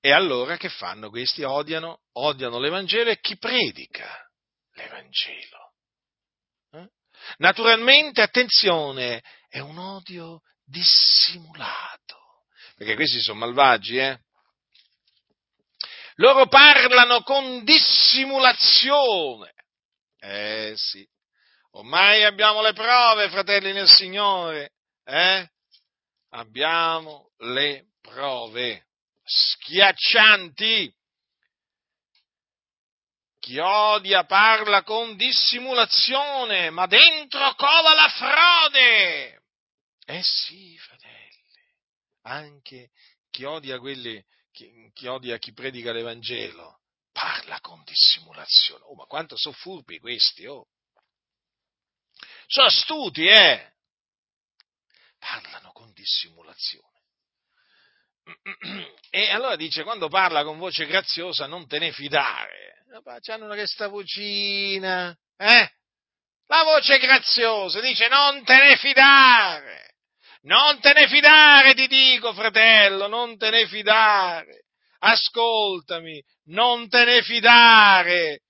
Speaker 1: e allora che fanno questi? Odiano, odiano l'Evangelo e chi predica l'Evangelo. Eh? Naturalmente, attenzione, è un odio dissimulato, perché questi sono malvagi, eh? Loro parlano con dissimulazione. Eh sì, ormai abbiamo le prove, fratelli nel Signore, eh? Abbiamo le prove schiaccianti chi odia parla con dissimulazione, ma dentro cova la frode. Eh sì, fratelli, anche chi odia quelli, chi, chi odia chi predica l'Evangelo, parla con dissimulazione. Oh, ma quanto sono furbi questi, oh! Sono astuti, eh! Parlano con dissimulazione. E allora dice, quando parla con voce graziosa non te ne fidare hanno questa vocina, eh? La voce graziosa dice non te ne fidare, non te ne fidare, ti dico fratello, non te ne fidare. Ascoltami, non te ne fidare.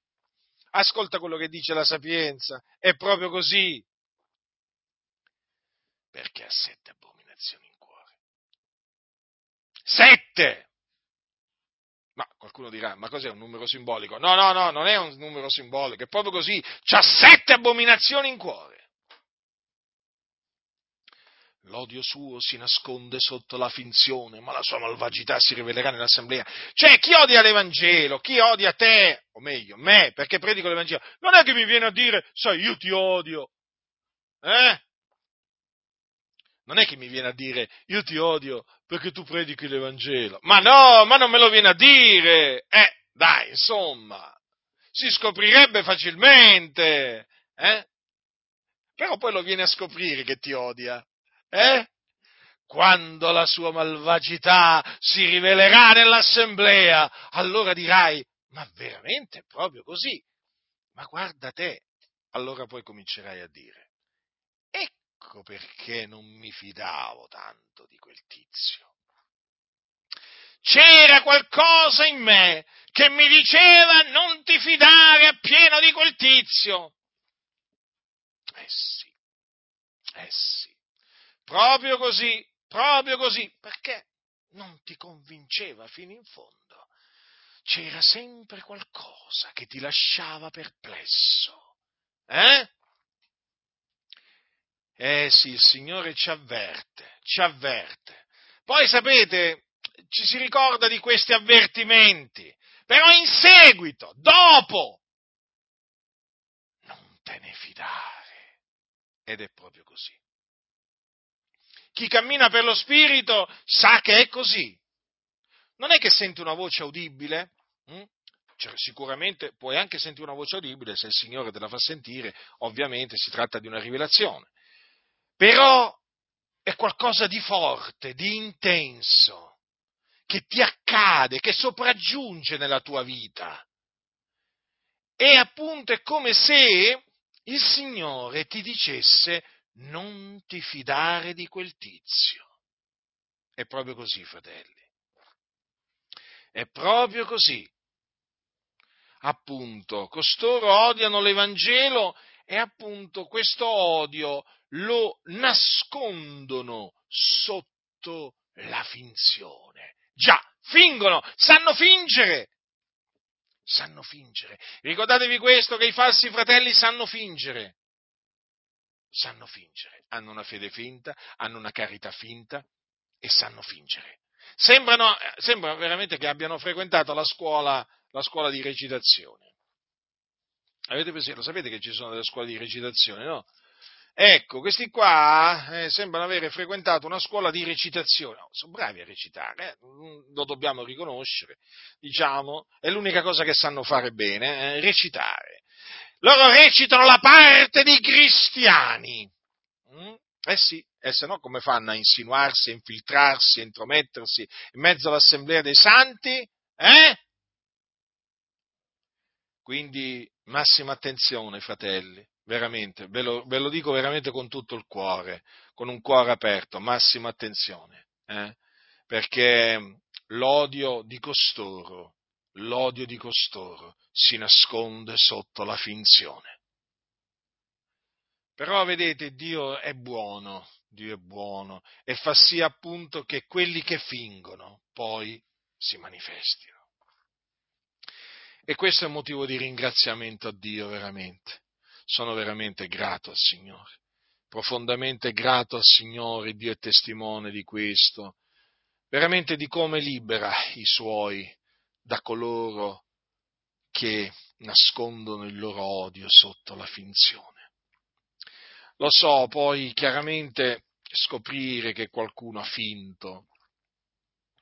Speaker 1: Ascolta quello che dice la sapienza, è proprio così. Perché ha sette abominazioni in cuore. Sette! Ma qualcuno dirà, ma cos'è un numero simbolico? No, no, no, non è un numero simbolico, è proprio così. C'ha sette abominazioni in cuore. L'odio suo si nasconde sotto la finzione, ma la sua malvagità si rivelerà nell'assemblea. Cioè, chi odia l'Evangelo, chi odia te, o meglio, me, perché predico l'Evangelo, non è che mi viene a dire, sai, io ti odio. Eh? Non è che mi viene a dire io ti odio perché tu predichi l'Evangelo. Ma no, ma non me lo viene a dire. Eh, dai, insomma, si scoprirebbe facilmente. Eh? Però poi lo viene a scoprire che ti odia. Eh? Quando la sua malvagità si rivelerà nell'assemblea, allora dirai, ma veramente è proprio così? Ma guarda te, allora poi comincerai a dire, Ecco perché non mi fidavo tanto di quel tizio. C'era qualcosa in me che mi diceva non ti fidare appieno di quel tizio. Eh sì, eh sì, proprio così, proprio così, perché non ti convinceva fino in fondo. C'era sempre qualcosa che ti lasciava perplesso. Eh? Eh sì, il Signore ci avverte, ci avverte. Poi sapete, ci si ricorda di questi avvertimenti, però in seguito, dopo, non te ne fidare. Ed è proprio così. Chi cammina per lo Spirito sa che è così. Non è che senti una voce udibile, hm? cioè, sicuramente puoi anche sentire una voce udibile se il Signore te la fa sentire, ovviamente si tratta di una rivelazione però è qualcosa di forte, di intenso, che ti accade, che sopraggiunge nella tua vita. E appunto è come se il Signore ti dicesse non ti fidare di quel tizio. È proprio così, fratelli. È proprio così. Appunto, costoro odiano l'Evangelo e appunto questo odio lo nascondono sotto la finzione. Già, fingono, sanno fingere. Sanno fingere. Ricordatevi questo, che i falsi fratelli sanno fingere. Sanno fingere. Hanno una fede finta, hanno una carità finta e sanno fingere. Sembrano, sembra veramente che abbiano frequentato la scuola, la scuola di recitazione. Avete pensato, lo sapete che ci sono delle scuole di recitazione, no? Ecco, questi qua eh, sembrano avere frequentato una scuola di recitazione. Oh, sono bravi a recitare, eh? Mm, lo dobbiamo riconoscere, diciamo, è l'unica cosa che sanno fare bene, eh? recitare. Loro recitano la parte dei cristiani. Mm? Eh sì, e se no come fanno a insinuarsi, a infiltrarsi, a intromettersi in mezzo all'assemblea dei santi? Eh? Quindi massima attenzione, fratelli, veramente, ve lo, ve lo, dico veramente con tutto il cuore, con un cuore aperto, massima attenzione, eh? perché l'odio di costoro, l'odio di costoro si nasconde sotto la finzione. Però vedete, Dio è buono, Dio è buono e fa sì appunto che quelli che fingono poi si manifestino. E questo è un motivo di ringraziamento a Dio veramente. Sono veramente grato al Signore, profondamente grato al Signore, Dio è testimone di questo, veramente di come libera i suoi da coloro che nascondono il loro odio sotto la finzione. Lo so, poi chiaramente scoprire che qualcuno ha finto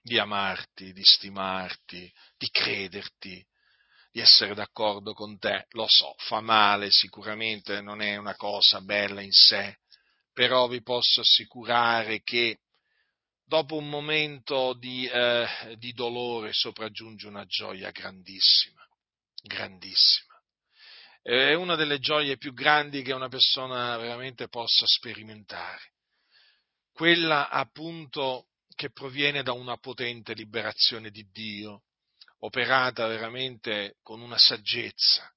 Speaker 1: di amarti, di stimarti, di crederti, di essere d'accordo con te, lo so, fa male sicuramente, non è una cosa bella in sé, però vi posso assicurare che dopo un momento di, eh, di dolore sopraggiunge una gioia grandissima, grandissima è una delle gioie più grandi che una persona veramente possa sperimentare. Quella appunto che proviene da una potente liberazione di Dio, operata veramente con una saggezza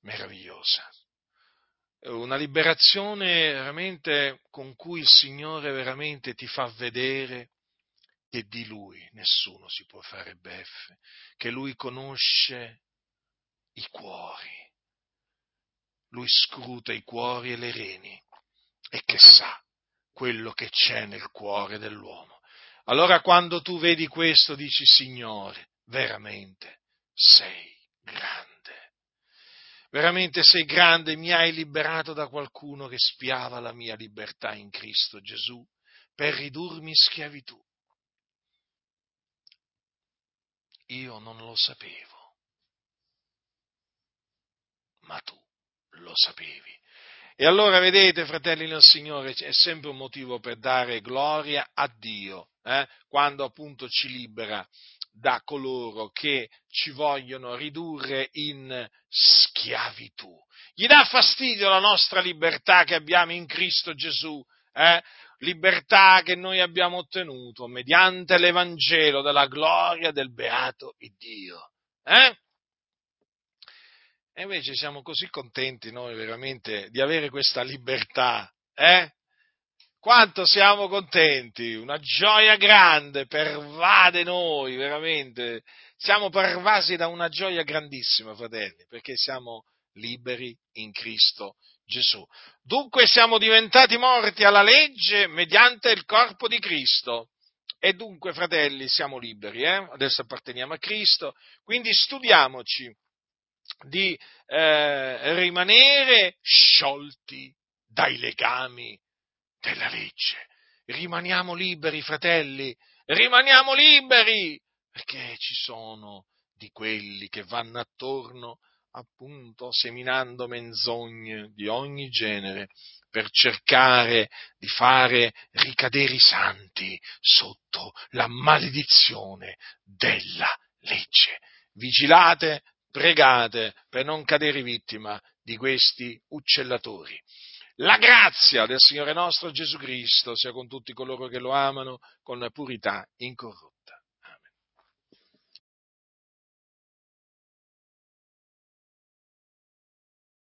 Speaker 1: meravigliosa. Una liberazione veramente con cui il Signore veramente ti fa vedere che di Lui nessuno si può fare beffe, che Lui conosce i cuori. Lui scruta i cuori e le reni e che sa quello che c'è nel cuore dell'uomo. Allora quando tu vedi questo dici Signore, veramente sei grande. Veramente sei grande, mi hai liberato da qualcuno che spiava la mia libertà in Cristo Gesù per ridurmi in schiavitù. Io non lo sapevo ma tu lo sapevi. E allora vedete, fratelli nel Signore, è sempre un motivo per dare gloria a Dio, eh? quando appunto ci libera da coloro che ci vogliono ridurre in schiavitù. Gli dà fastidio la nostra libertà che abbiamo in Cristo Gesù, eh? libertà che noi abbiamo ottenuto mediante l'Evangelo della gloria del beato Dio. Eh? E invece siamo così contenti noi veramente di avere questa libertà, eh? Quanto siamo contenti, una gioia grande pervade noi, veramente. Siamo pervasi da una gioia grandissima, fratelli, perché siamo liberi in Cristo Gesù. Dunque siamo diventati morti alla legge mediante il corpo di Cristo. E dunque, fratelli, siamo liberi, eh? adesso apparteniamo a Cristo, quindi studiamoci di eh, rimanere sciolti dai legami della legge. Rimaniamo liberi, fratelli, rimaniamo liberi, perché ci sono di quelli che vanno attorno appunto seminando menzogne di ogni genere per cercare di fare ricadere i santi sotto la maledizione della legge. Vigilate pregate per non cadere vittima di questi uccellatori. La grazia del Signore nostro Gesù Cristo sia con tutti coloro che lo amano con purità incorrotta.